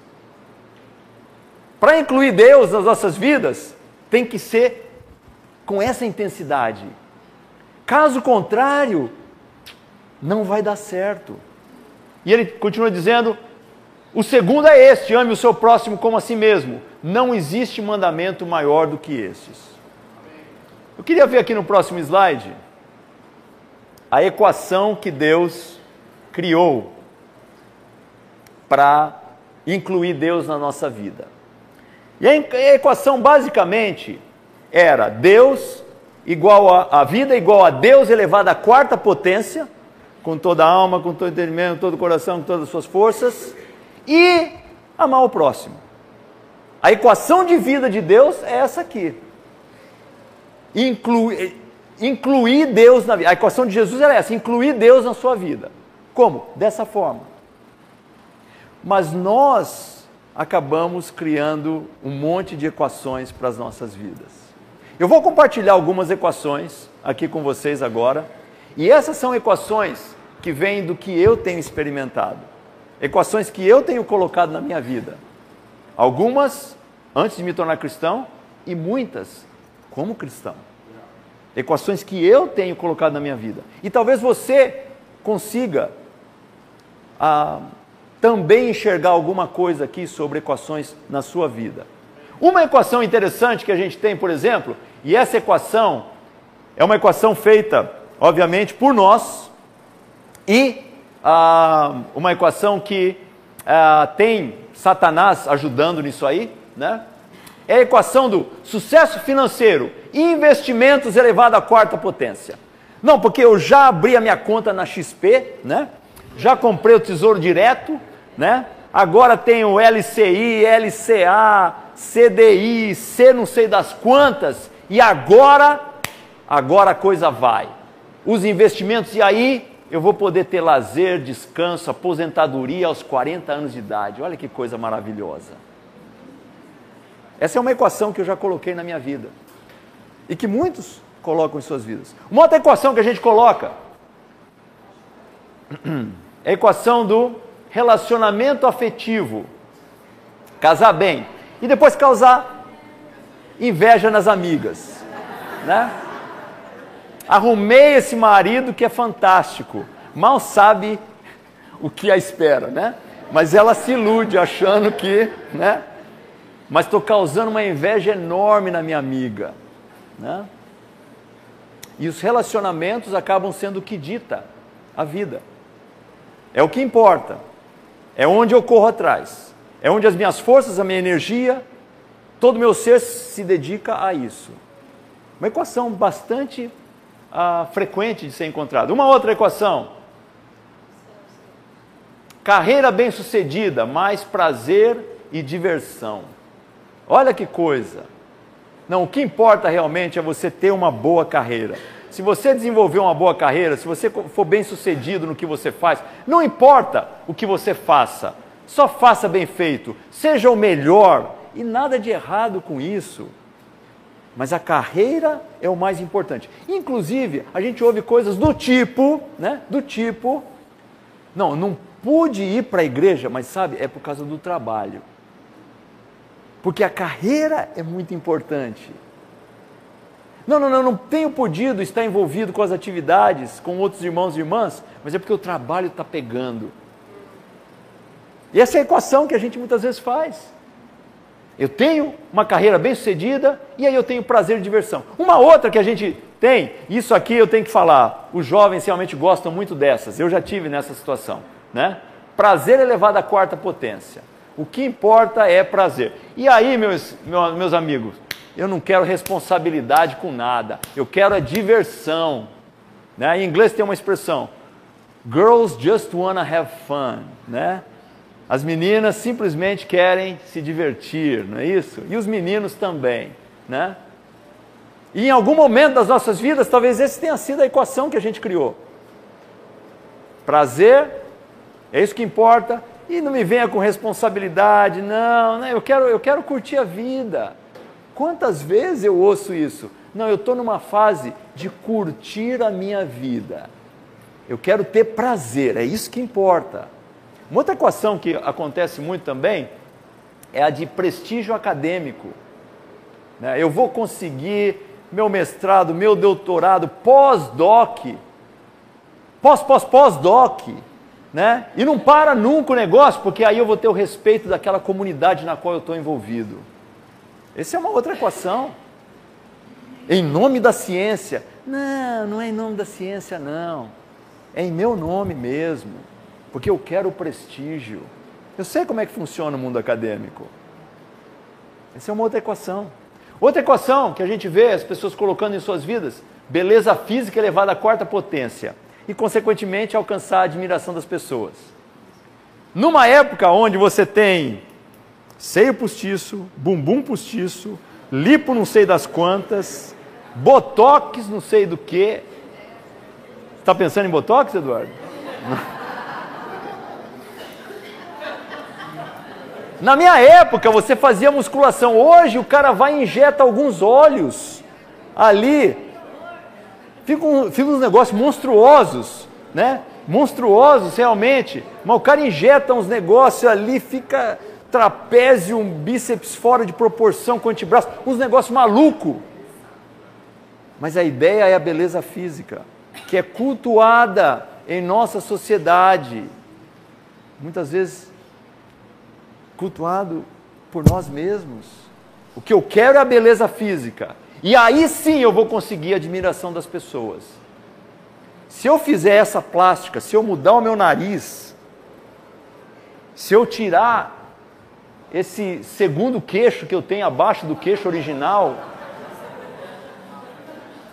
Para incluir Deus nas nossas vidas, tem que ser com essa intensidade. Caso contrário, não vai dar certo. E ele continua dizendo: o segundo é este: ame o seu próximo como a si mesmo. Não existe mandamento maior do que esses. Eu queria ver aqui no próximo slide a equação que Deus criou para incluir Deus na nossa vida. E a equação basicamente era Deus igual a, a vida igual a Deus elevado à quarta potência, com toda a alma, com todo entendimento, com todo o coração, com todas as suas forças, e amar o próximo. A equação de vida de Deus é essa aqui. Incluir incluir Deus na vida. A equação de Jesus era essa: incluir Deus na sua vida. Como? Dessa forma. Mas nós acabamos criando um monte de equações para as nossas vidas. Eu vou compartilhar algumas equações aqui com vocês agora, e essas são equações que vêm do que eu tenho experimentado, equações que eu tenho colocado na minha vida. Algumas antes de me tornar cristão e muitas como cristão. Equações que eu tenho colocado na minha vida. E talvez você consiga ah, também enxergar alguma coisa aqui sobre equações na sua vida. Uma equação interessante que a gente tem, por exemplo, e essa equação é uma equação feita, obviamente, por nós, e ah, uma equação que ah, tem Satanás ajudando nisso aí, né? É a equação do sucesso financeiro investimentos elevado à quarta potência. Não, porque eu já abri a minha conta na XP, né? Já comprei o Tesouro Direto, né? Agora tenho LCI, LCA, CDI, C não sei das quantas, e agora agora a coisa vai. Os investimentos, e aí eu vou poder ter lazer, descanso, aposentadoria aos 40 anos de idade. Olha que coisa maravilhosa. Essa é uma equação que eu já coloquei na minha vida e que muitos colocam em suas vidas. Uma outra equação que a gente coloca é a equação do relacionamento afetivo. Casar bem e depois causar inveja nas amigas, né? Arrumei esse marido que é fantástico, mal sabe o que a espera, né? Mas ela se ilude achando que, né? Mas estou causando uma inveja enorme na minha amiga, né? E os relacionamentos acabam sendo o que dita a vida. É o que importa. É onde eu corro atrás. É onde as minhas forças, a minha energia, todo o meu ser se dedica a isso. Uma equação bastante ah, frequente de ser encontrada. Uma outra equação. Carreira bem-sucedida, mais prazer e diversão. Olha que coisa. Não, o que importa realmente é você ter uma boa carreira. Se você desenvolver uma boa carreira, se você for bem sucedido no que você faz, não importa o que você faça, só faça bem feito, seja o melhor e nada de errado com isso. Mas a carreira é o mais importante. Inclusive, a gente ouve coisas do tipo, né? Do tipo, não, não pude ir para a igreja, mas sabe, é por causa do trabalho. Porque a carreira é muito importante. Não, não, não, não tenho podido estar envolvido com as atividades, com outros irmãos e irmãs, mas é porque o trabalho está pegando. E essa é a equação que a gente muitas vezes faz. Eu tenho uma carreira bem sucedida e aí eu tenho prazer e diversão. Uma outra que a gente tem, isso aqui eu tenho que falar, os jovens realmente gostam muito dessas, eu já tive nessa situação, né? Prazer elevado à quarta potência. O que importa é prazer. E aí, meus, meus amigos, eu não quero responsabilidade com nada, eu quero a diversão. Né? Em inglês tem uma expressão: Girls just wanna have fun. Né? As meninas simplesmente querem se divertir, não é isso? E os meninos também. Né? E em algum momento das nossas vidas, talvez esse tenha sido a equação que a gente criou. Prazer, é isso que importa, e não me venha com responsabilidade, não, né? eu, quero, eu quero curtir a vida. Quantas vezes eu ouço isso? Não, eu estou numa fase de curtir a minha vida. Eu quero ter prazer, é isso que importa. Uma outra equação que acontece muito também é a de prestígio acadêmico. Né? Eu vou conseguir meu mestrado, meu doutorado, pós-doc, pós, pós, pós-doc, né? E não para nunca o negócio, porque aí eu vou ter o respeito daquela comunidade na qual eu estou envolvido. Essa é uma outra equação. Em nome da ciência. Não, não é em nome da ciência, não. É em meu nome mesmo. Porque eu quero prestígio. Eu sei como é que funciona o mundo acadêmico. Essa é uma outra equação. Outra equação que a gente vê as pessoas colocando em suas vidas: beleza física elevada à quarta potência. E, consequentemente, alcançar a admiração das pessoas. Numa época onde você tem seio postiço, bumbum postiço, lipo não sei das quantas, botox não sei do que. Está pensando em botox, Eduardo? Na minha época você fazia musculação, hoje o cara vai e injeta alguns óleos ali. Fica, um, fica uns negócios monstruosos, né? Monstruosos realmente. Mas o cara injeta uns negócios ali, fica trapézio, um bíceps fora de proporção com antebraço, uns negócios maluco. Mas a ideia é a beleza física, que é cultuada em nossa sociedade. Muitas vezes cultuado por nós mesmos. O que eu quero é a beleza física. E aí sim eu vou conseguir a admiração das pessoas. Se eu fizer essa plástica, se eu mudar o meu nariz, se eu tirar esse segundo queixo que eu tenho abaixo do queixo original,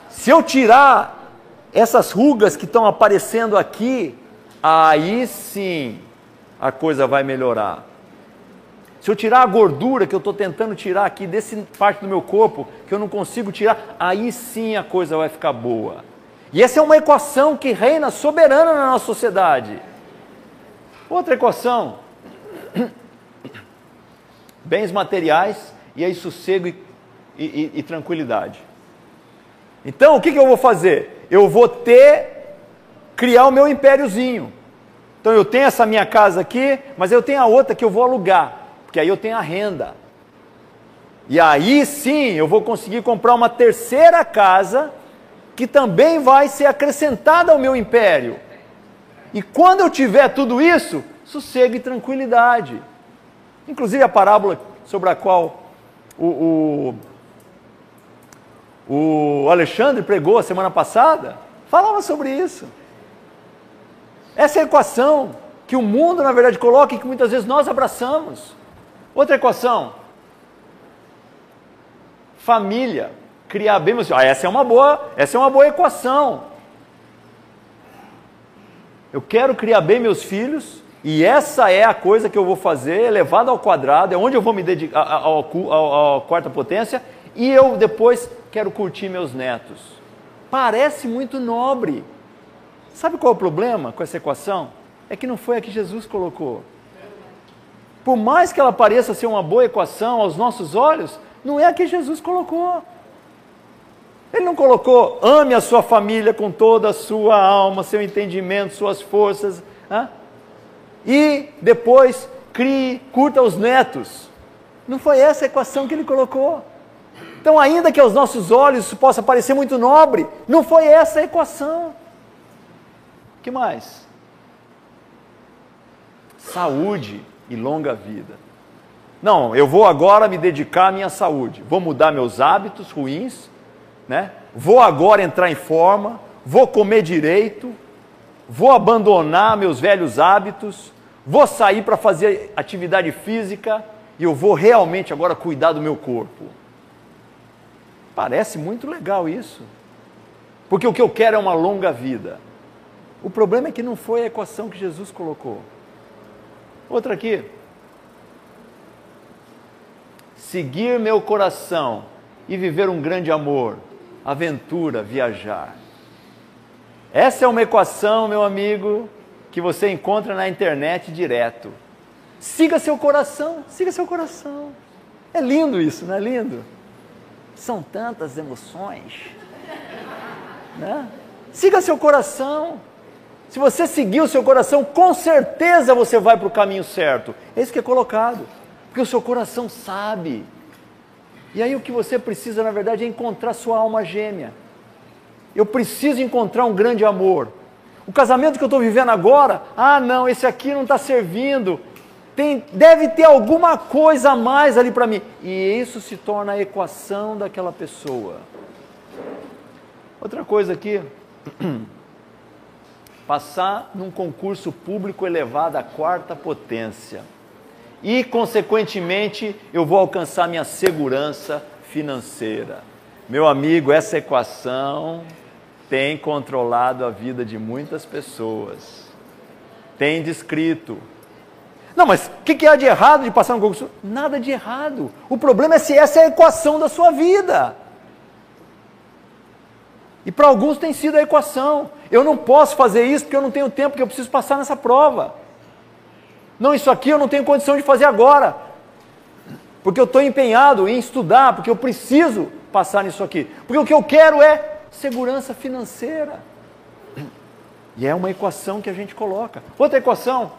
se eu tirar essas rugas que estão aparecendo aqui, aí sim a coisa vai melhorar. Se eu tirar a gordura que eu estou tentando tirar aqui desse parte do meu corpo, que eu não consigo tirar, aí sim a coisa vai ficar boa. E essa é uma equação que reina soberana na nossa sociedade. Outra equação: bens materiais e aí sossego e, e, e tranquilidade. Então, o que, que eu vou fazer? Eu vou ter, criar o meu impériozinho. Então, eu tenho essa minha casa aqui, mas eu tenho a outra que eu vou alugar porque aí eu tenho a renda. E aí sim eu vou conseguir comprar uma terceira casa que também vai ser acrescentada ao meu império. E quando eu tiver tudo isso, sossego e tranquilidade. Inclusive a parábola sobre a qual o, o, o Alexandre pregou a semana passada, falava sobre isso. Essa é a equação que o mundo, na verdade, coloca e que muitas vezes nós abraçamos. Outra equação. Família. Criar bem meus filhos. Ah, essa é uma boa, essa é uma boa equação. Eu quero criar bem meus filhos e essa é a coisa que eu vou fazer, elevado ao quadrado, é onde eu vou me dedicar à quarta potência e eu depois quero curtir meus netos. Parece muito nobre. Sabe qual é o problema com essa equação? É que não foi a que Jesus colocou. Por mais que ela pareça ser uma boa equação aos nossos olhos, não é a que Jesus colocou. Ele não colocou ame a sua família com toda a sua alma, seu entendimento, suas forças, né? e depois crie, curta os netos. Não foi essa a equação que ele colocou. Então, ainda que aos nossos olhos isso possa parecer muito nobre, não foi essa a equação. que mais? Saúde e longa vida. Não, eu vou agora me dedicar à minha saúde, vou mudar meus hábitos ruins, né? vou agora entrar em forma, vou comer direito, vou abandonar meus velhos hábitos, vou sair para fazer atividade física e eu vou realmente agora cuidar do meu corpo. Parece muito legal isso, porque o que eu quero é uma longa vida. O problema é que não foi a equação que Jesus colocou. Outra aqui. Seguir meu coração e viver um grande amor, aventura, viajar. Essa é uma equação, meu amigo, que você encontra na internet direto. Siga seu coração, siga seu coração. É lindo isso, não é lindo? São tantas emoções. Né? Siga seu coração. Se você seguir o seu coração, com certeza você vai para o caminho certo. É isso que é colocado. Porque o seu coração sabe. E aí o que você precisa, na verdade, é encontrar sua alma gêmea. Eu preciso encontrar um grande amor. O casamento que eu estou vivendo agora, ah não, esse aqui não está servindo. Tem, deve ter alguma coisa a mais ali para mim. E isso se torna a equação daquela pessoa. Outra coisa aqui. passar num concurso público elevado à quarta potência. E, consequentemente, eu vou alcançar minha segurança financeira. Meu amigo, essa equação tem controlado a vida de muitas pessoas. Tem descrito. Não, mas o que, que há de errado de passar no concurso? Nada de errado. O problema é se essa é a equação da sua vida. E para alguns tem sido a equação. Eu não posso fazer isso porque eu não tenho tempo, porque eu preciso passar nessa prova. Não, isso aqui eu não tenho condição de fazer agora. Porque eu estou empenhado em estudar, porque eu preciso passar nisso aqui. Porque o que eu quero é segurança financeira. E é uma equação que a gente coloca. Outra equação.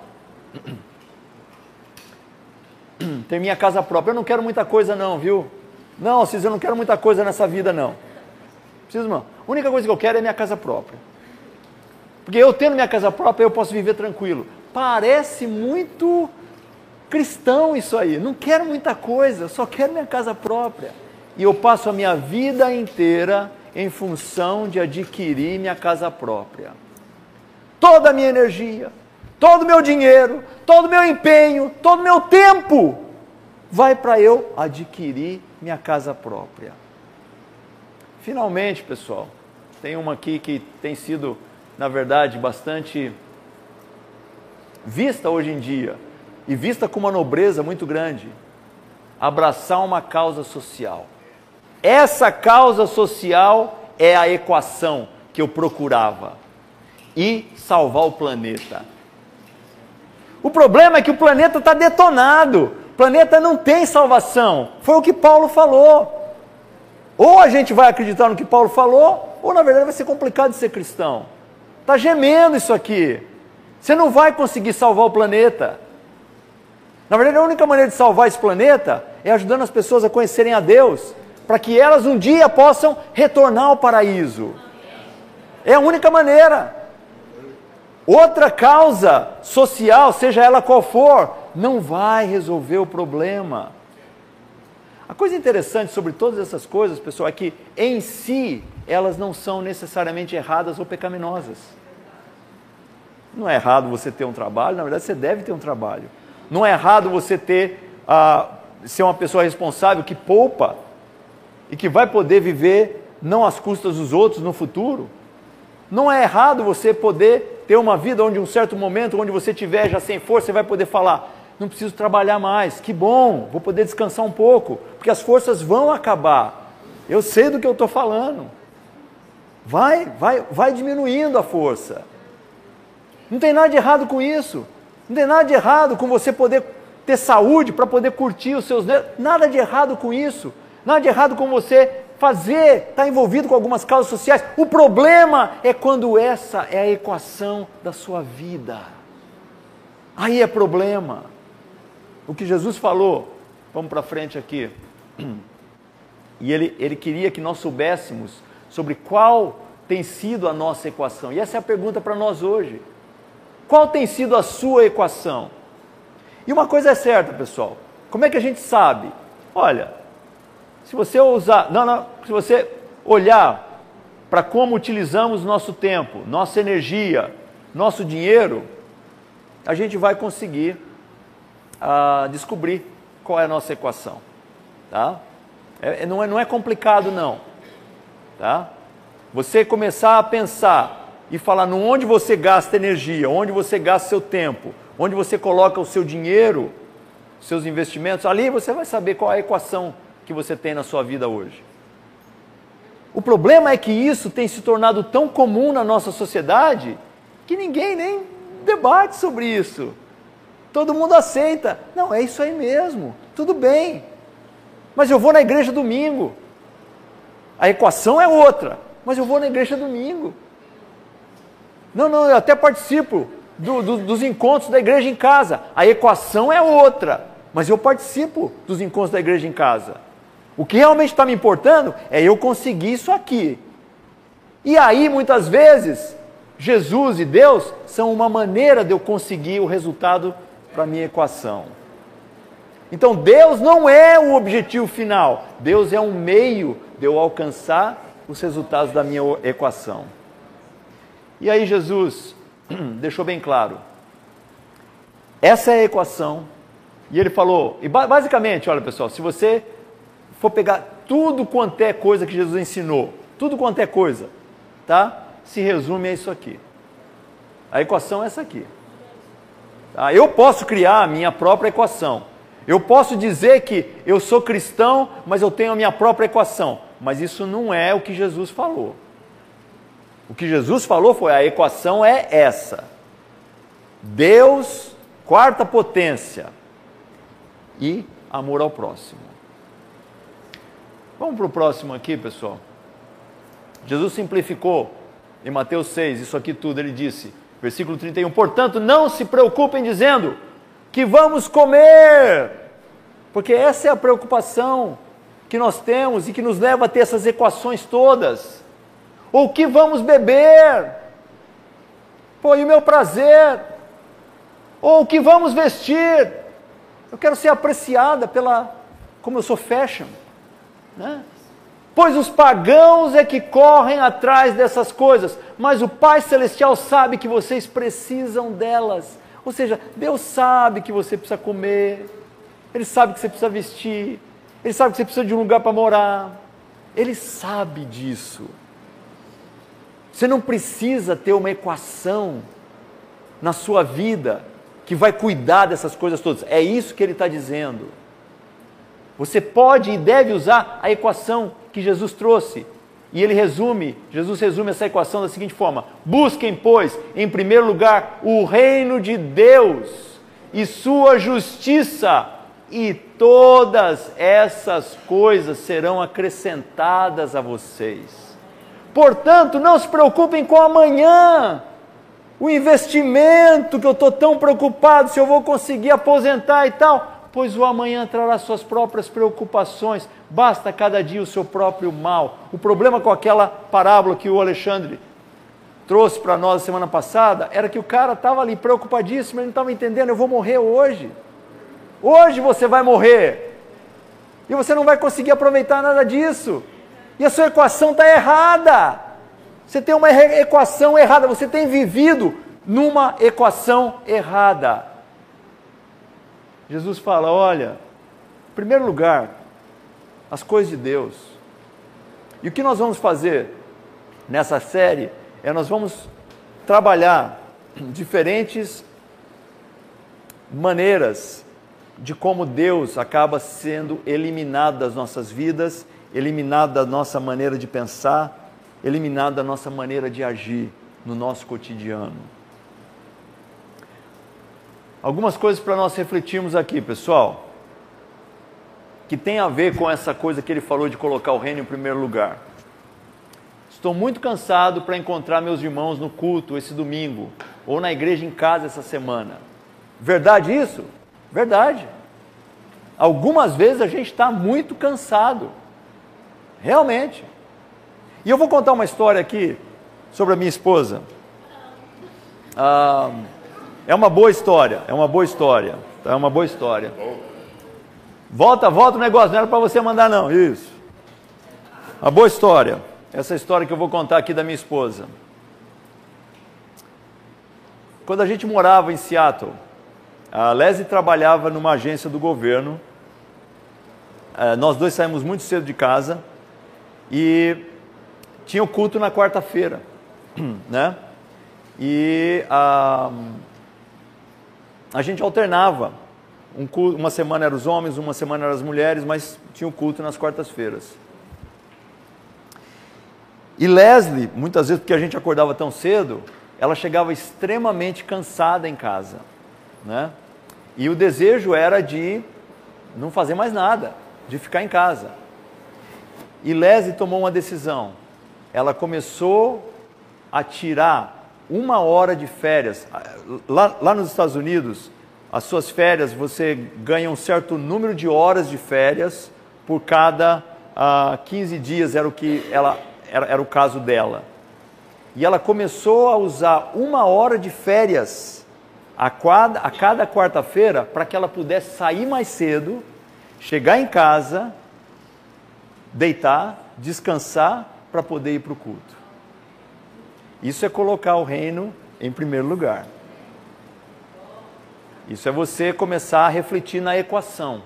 Ter minha casa própria. Eu não quero muita coisa, não, viu? Não, Cis, eu não quero muita coisa nessa vida, não. Preciso, não. A única coisa que eu quero é minha casa própria. Porque eu tendo minha casa própria, eu posso viver tranquilo. Parece muito cristão isso aí. Não quero muita coisa, só quero minha casa própria. E eu passo a minha vida inteira em função de adquirir minha casa própria. Toda a minha energia, todo o meu dinheiro, todo o meu empenho, todo o meu tempo vai para eu adquirir minha casa própria. Finalmente, pessoal, tem uma aqui que tem sido, na verdade, bastante vista hoje em dia. e vista com uma nobreza muito grande, abraçar uma causa social. Essa causa social é a equação que eu procurava e salvar o planeta. O problema é que o planeta está detonado, o planeta não tem salvação. Foi o que Paulo falou. Ou a gente vai acreditar no que Paulo falou, ou na verdade vai ser complicado de ser cristão. Está gemendo isso aqui. Você não vai conseguir salvar o planeta. Na verdade, a única maneira de salvar esse planeta é ajudando as pessoas a conhecerem a Deus, para que elas um dia possam retornar ao paraíso. É a única maneira. Outra causa social, seja ela qual for, não vai resolver o problema. A coisa interessante sobre todas essas coisas, pessoal, é que em si elas não são necessariamente erradas ou pecaminosas. Não é errado você ter um trabalho, na verdade você deve ter um trabalho. Não é errado você ter uh, ser uma pessoa responsável que poupa e que vai poder viver não às custas dos outros no futuro. Não é errado você poder ter uma vida onde um certo momento, onde você estiver já sem força, você vai poder falar: não preciso trabalhar mais, que bom, vou poder descansar um pouco, porque as forças vão acabar. Eu sei do que eu estou falando. Vai, vai, vai diminuindo a força. Não tem nada de errado com isso. Não tem nada de errado com você poder ter saúde para poder curtir os seus Nada de errado com isso. Nada de errado com você fazer, estar tá envolvido com algumas causas sociais. O problema é quando essa é a equação da sua vida. Aí é problema. O que Jesus falou, vamos para frente aqui. E ele, ele queria que nós soubéssemos sobre qual tem sido a nossa equação. E essa é a pergunta para nós hoje. Qual tem sido a sua equação? E uma coisa é certa, pessoal. Como é que a gente sabe? Olha, se você usar, não, não, se você olhar para como utilizamos nosso tempo, nossa energia, nosso dinheiro, a gente vai conseguir a descobrir qual é a nossa equação. Tá? É, é, não, é, não é complicado, não. Tá? Você começar a pensar e falar no onde você gasta energia, onde você gasta seu tempo, onde você coloca o seu dinheiro, seus investimentos, ali você vai saber qual é a equação que você tem na sua vida hoje. O problema é que isso tem se tornado tão comum na nossa sociedade que ninguém nem debate sobre isso. Todo mundo aceita. Não, é isso aí mesmo. Tudo bem. Mas eu vou na igreja domingo. A equação é outra. Mas eu vou na igreja domingo. Não, não, eu até participo do, do, dos encontros da igreja em casa. A equação é outra. Mas eu participo dos encontros da igreja em casa. O que realmente está me importando é eu conseguir isso aqui. E aí, muitas vezes, Jesus e Deus são uma maneira de eu conseguir o resultado para a minha equação. Então Deus não é o objetivo final, Deus é um meio de eu alcançar os resultados da minha equação. E aí Jesus deixou bem claro: essa é a equação. E ele falou, e basicamente, olha pessoal, se você for pegar tudo quanto é coisa que Jesus ensinou, tudo quanto é coisa, tá? Se resume a isso aqui. A equação é essa aqui. Tá? Eu posso criar a minha própria equação. Eu posso dizer que eu sou cristão, mas eu tenho a minha própria equação. Mas isso não é o que Jesus falou. O que Jesus falou foi: a equação é essa. Deus, quarta potência, e amor ao próximo. Vamos para o próximo aqui, pessoal. Jesus simplificou em Mateus 6, isso aqui tudo, ele disse: Versículo 31. Portanto, não se preocupem dizendo que vamos comer, porque essa é a preocupação que nós temos e que nos leva a ter essas equações todas. Ou que vamos beber, pô, e o meu prazer, ou o que vamos vestir. Eu quero ser apreciada pela, como eu sou fashion, né? Pois os pagãos é que correm atrás dessas coisas, mas o Pai Celestial sabe que vocês precisam delas. Ou seja, Deus sabe que você precisa comer, Ele sabe que você precisa vestir, Ele sabe que você precisa de um lugar para morar, Ele sabe disso. Você não precisa ter uma equação na sua vida que vai cuidar dessas coisas todas. É isso que ele está dizendo. Você pode e deve usar a equação que Jesus trouxe. E ele resume, Jesus resume essa equação da seguinte forma: Busquem, pois, em primeiro lugar, o reino de Deus e sua justiça, e todas essas coisas serão acrescentadas a vocês. Portanto, não se preocupem com amanhã, o investimento que eu estou tão preocupado se eu vou conseguir aposentar e tal, pois o amanhã trará suas próprias preocupações, basta cada dia o seu próprio mal. O problema com aquela parábola que o Alexandre trouxe para nós semana passada era que o cara estava ali preocupadíssimo, ele não estava entendendo, eu vou morrer hoje. Hoje você vai morrer. E você não vai conseguir aproveitar nada disso. E a sua equação está errada. Você tem uma equação errada, você tem vivido numa equação errada. Jesus fala: olha, em primeiro lugar, as coisas de Deus. E o que nós vamos fazer nessa série é nós vamos trabalhar diferentes maneiras de como Deus acaba sendo eliminado das nossas vidas, eliminado da nossa maneira de pensar, eliminado da nossa maneira de agir no nosso cotidiano. Algumas coisas para nós refletirmos aqui, pessoal, que tem a ver com essa coisa que ele falou de colocar o reino em primeiro lugar. Estou muito cansado para encontrar meus irmãos no culto esse domingo, ou na igreja em casa essa semana. Verdade isso? Verdade. Algumas vezes a gente está muito cansado. Realmente. E eu vou contar uma história aqui sobre a minha esposa. Ah, é uma boa história, é uma boa história, tá? é uma boa história. Volta, volta o negócio, não era para você mandar não, isso. Uma boa história, essa história que eu vou contar aqui da minha esposa. Quando a gente morava em Seattle, a Leslie trabalhava numa agência do governo, eh, nós dois saímos muito cedo de casa e tinha o culto na quarta-feira, né? E a, a gente alternava. Um uma semana eram os homens, uma semana eram as mulheres, mas tinha o culto nas quartas-feiras. E Leslie, muitas vezes porque a gente acordava tão cedo, ela chegava extremamente cansada em casa, né? E o desejo era de não fazer mais nada, de ficar em casa. E Leslie tomou uma decisão ela começou a tirar uma hora de férias. Lá, lá nos Estados Unidos, as suas férias, você ganha um certo número de horas de férias por cada uh, ah, 15 dias, era o que ela era, era o caso dela. E ela começou a usar uma hora de férias a, quadra, a cada quarta-feira para que ela pudesse sair mais cedo, chegar em casa, deitar, descansar para poder ir para o culto. Isso é colocar o reino em primeiro lugar. Isso é você começar a refletir na equação.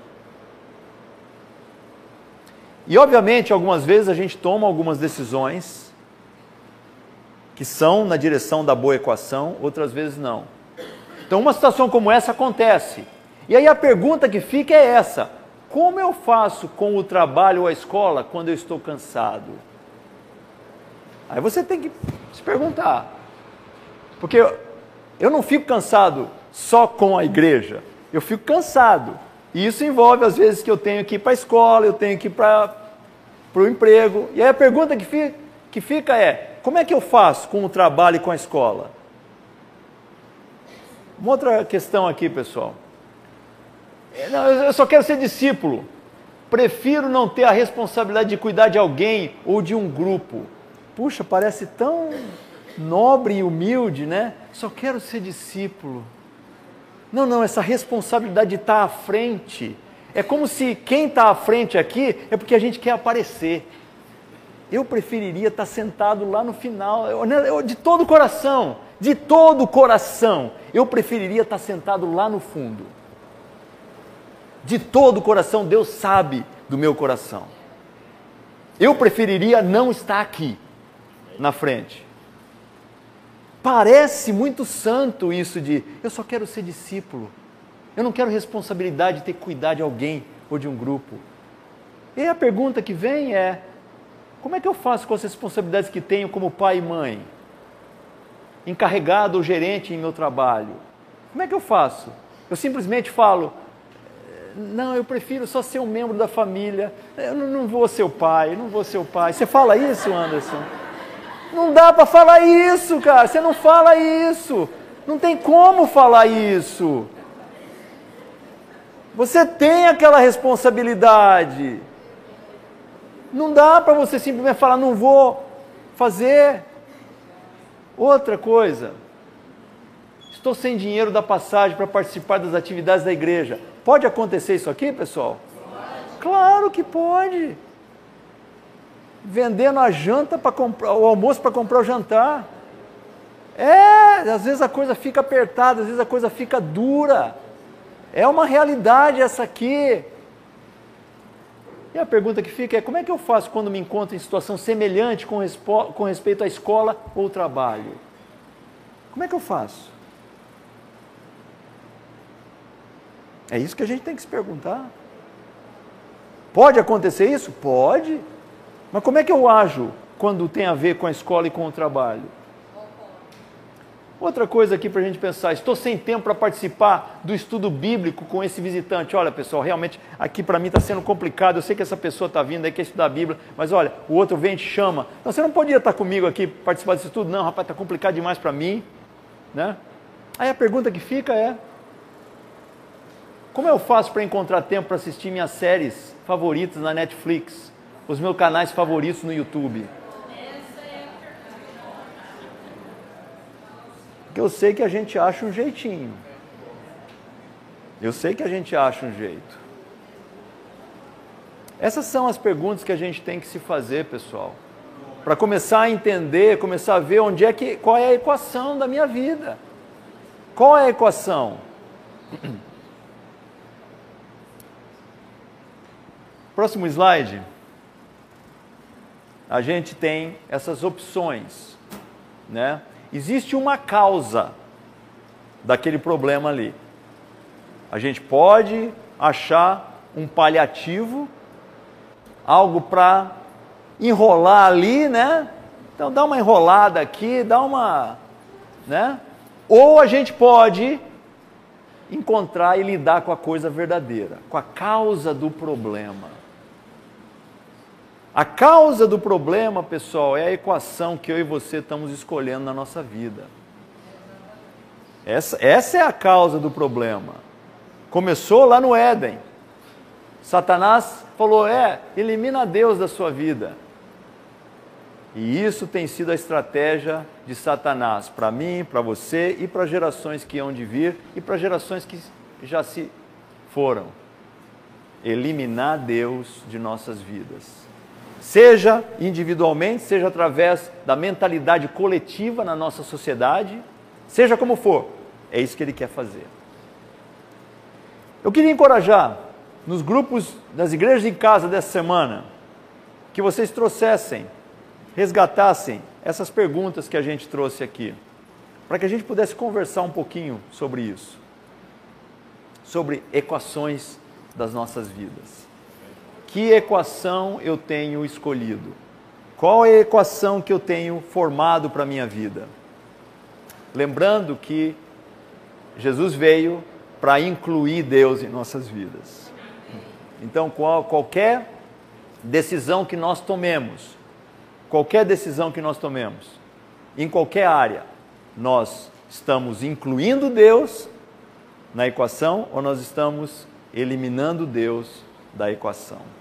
E obviamente, algumas vezes a gente toma algumas decisões que são na direção da boa equação, outras vezes não. Então, uma situação como essa acontece. E aí a pergunta que fica é essa: como eu faço com o trabalho ou a escola quando eu estou cansado? Aí você tem que se perguntar. Porque eu, não fico cansado só com a igreja, eu fico cansado. E isso envolve, às vezes, que eu tenho que ir para a escola, eu tenho que ir para o emprego. E aí a pergunta que fica, que fica é: como é que eu faço com o trabalho e com a escola? Uma outra questão aqui, pessoal. É, não, eu só quero ser discípulo. Prefiro não ter a responsabilidade de cuidar de alguém ou de um grupo puxa, parece tão nobre e humilde, né? Só quero ser discípulo. Não, não, essa responsabilidade de estar à frente. É como se quem está à frente aqui é porque a gente quer aparecer. Eu preferiria estar sentado lá no final, de todo o coração, de todo o coração, eu preferiria estar sentado lá no fundo. De todo o coração, Deus sabe do meu coração. Eu preferiria não estar aqui na frente. Parece muito santo isso de eu só quero ser discípulo. Eu não quero responsabilidade de ter que cuidar de alguém ou de um grupo. E a pergunta que vem é: como é que eu faço com as responsabilidades que tenho como pai e mãe? Encarregado ou gerente em meu trabalho? Como é que eu faço? Eu simplesmente falo: não, eu prefiro só ser um membro da família. Eu não vou ser o pai, não vou ser o pai. Você fala isso, Anderson? Não dá para falar isso, cara. Você não fala isso. Não tem como falar isso. Você tem aquela responsabilidade. Não dá para você simplesmente falar, não vou fazer. Outra coisa, estou sem dinheiro da passagem para participar das atividades da igreja. Pode acontecer isso aqui, pessoal? Pode. Claro que pode vendendo a janta para comprar o almoço para comprar o jantar. É, às vezes a coisa fica apertada, às vezes a coisa fica dura. É uma realidade essa aqui. E a pergunta que fica é: como é que eu faço quando me encontro em situação semelhante com, com respeito à escola ou trabalho? Como é que eu faço? É isso que a gente tem que se perguntar. Pode acontecer isso? Pode. Mas como é que eu ajo quando tem a ver com a escola e com o trabalho? Outra coisa aqui para a gente pensar: estou sem tempo para participar do estudo bíblico com esse visitante. Olha, pessoal, realmente aqui para mim está sendo complicado. Eu sei que essa pessoa está vindo aí, quer estudar a Bíblia, mas olha, o outro vem e te chama. Então você não podia estar comigo aqui participar desse estudo? Não, rapaz, está complicado demais para mim. Né? Aí a pergunta que fica é: como eu faço para encontrar tempo para assistir minhas séries favoritas na Netflix? os meus canais favoritos no YouTube. Porque eu sei que a gente acha um jeitinho. Eu sei que a gente acha um jeito. Essas são as perguntas que a gente tem que se fazer, pessoal. Para começar a entender, começar a ver onde é que qual é a equação da minha vida. Qual é a equação? Próximo slide a gente tem essas opções, né? Existe uma causa daquele problema ali. A gente pode achar um paliativo, algo para enrolar ali, né? Então dá uma enrolada aqui, dá uma, né? Ou a gente pode encontrar e lidar com a coisa verdadeira, com a causa do problema. A causa do problema, pessoal, é a equação que eu e você estamos escolhendo na nossa vida. Essa, essa é a causa do problema. Começou lá no Éden. Satanás falou: é, elimina Deus da sua vida. E isso tem sido a estratégia de Satanás para mim, para você e para gerações que hão de vir e para gerações que já se foram. Eliminar Deus de nossas vidas seja individualmente, seja através da mentalidade coletiva na nossa sociedade, seja como for, é isso que ele quer fazer. Eu queria encorajar nos grupos das igrejas em casa dessa semana que vocês trouxessem, resgatassem essas perguntas que a gente trouxe aqui, para que a gente pudesse conversar um pouquinho sobre isso, sobre equações das nossas vidas. Que equação eu tenho escolhido? Qual é a equação que eu tenho formado para a minha vida? Lembrando que Jesus veio para incluir Deus em nossas vidas. Então, qual, qualquer decisão que nós tomemos, qualquer decisão que nós tomemos, em qualquer área, nós estamos incluindo Deus na equação ou nós estamos eliminando Deus da equação.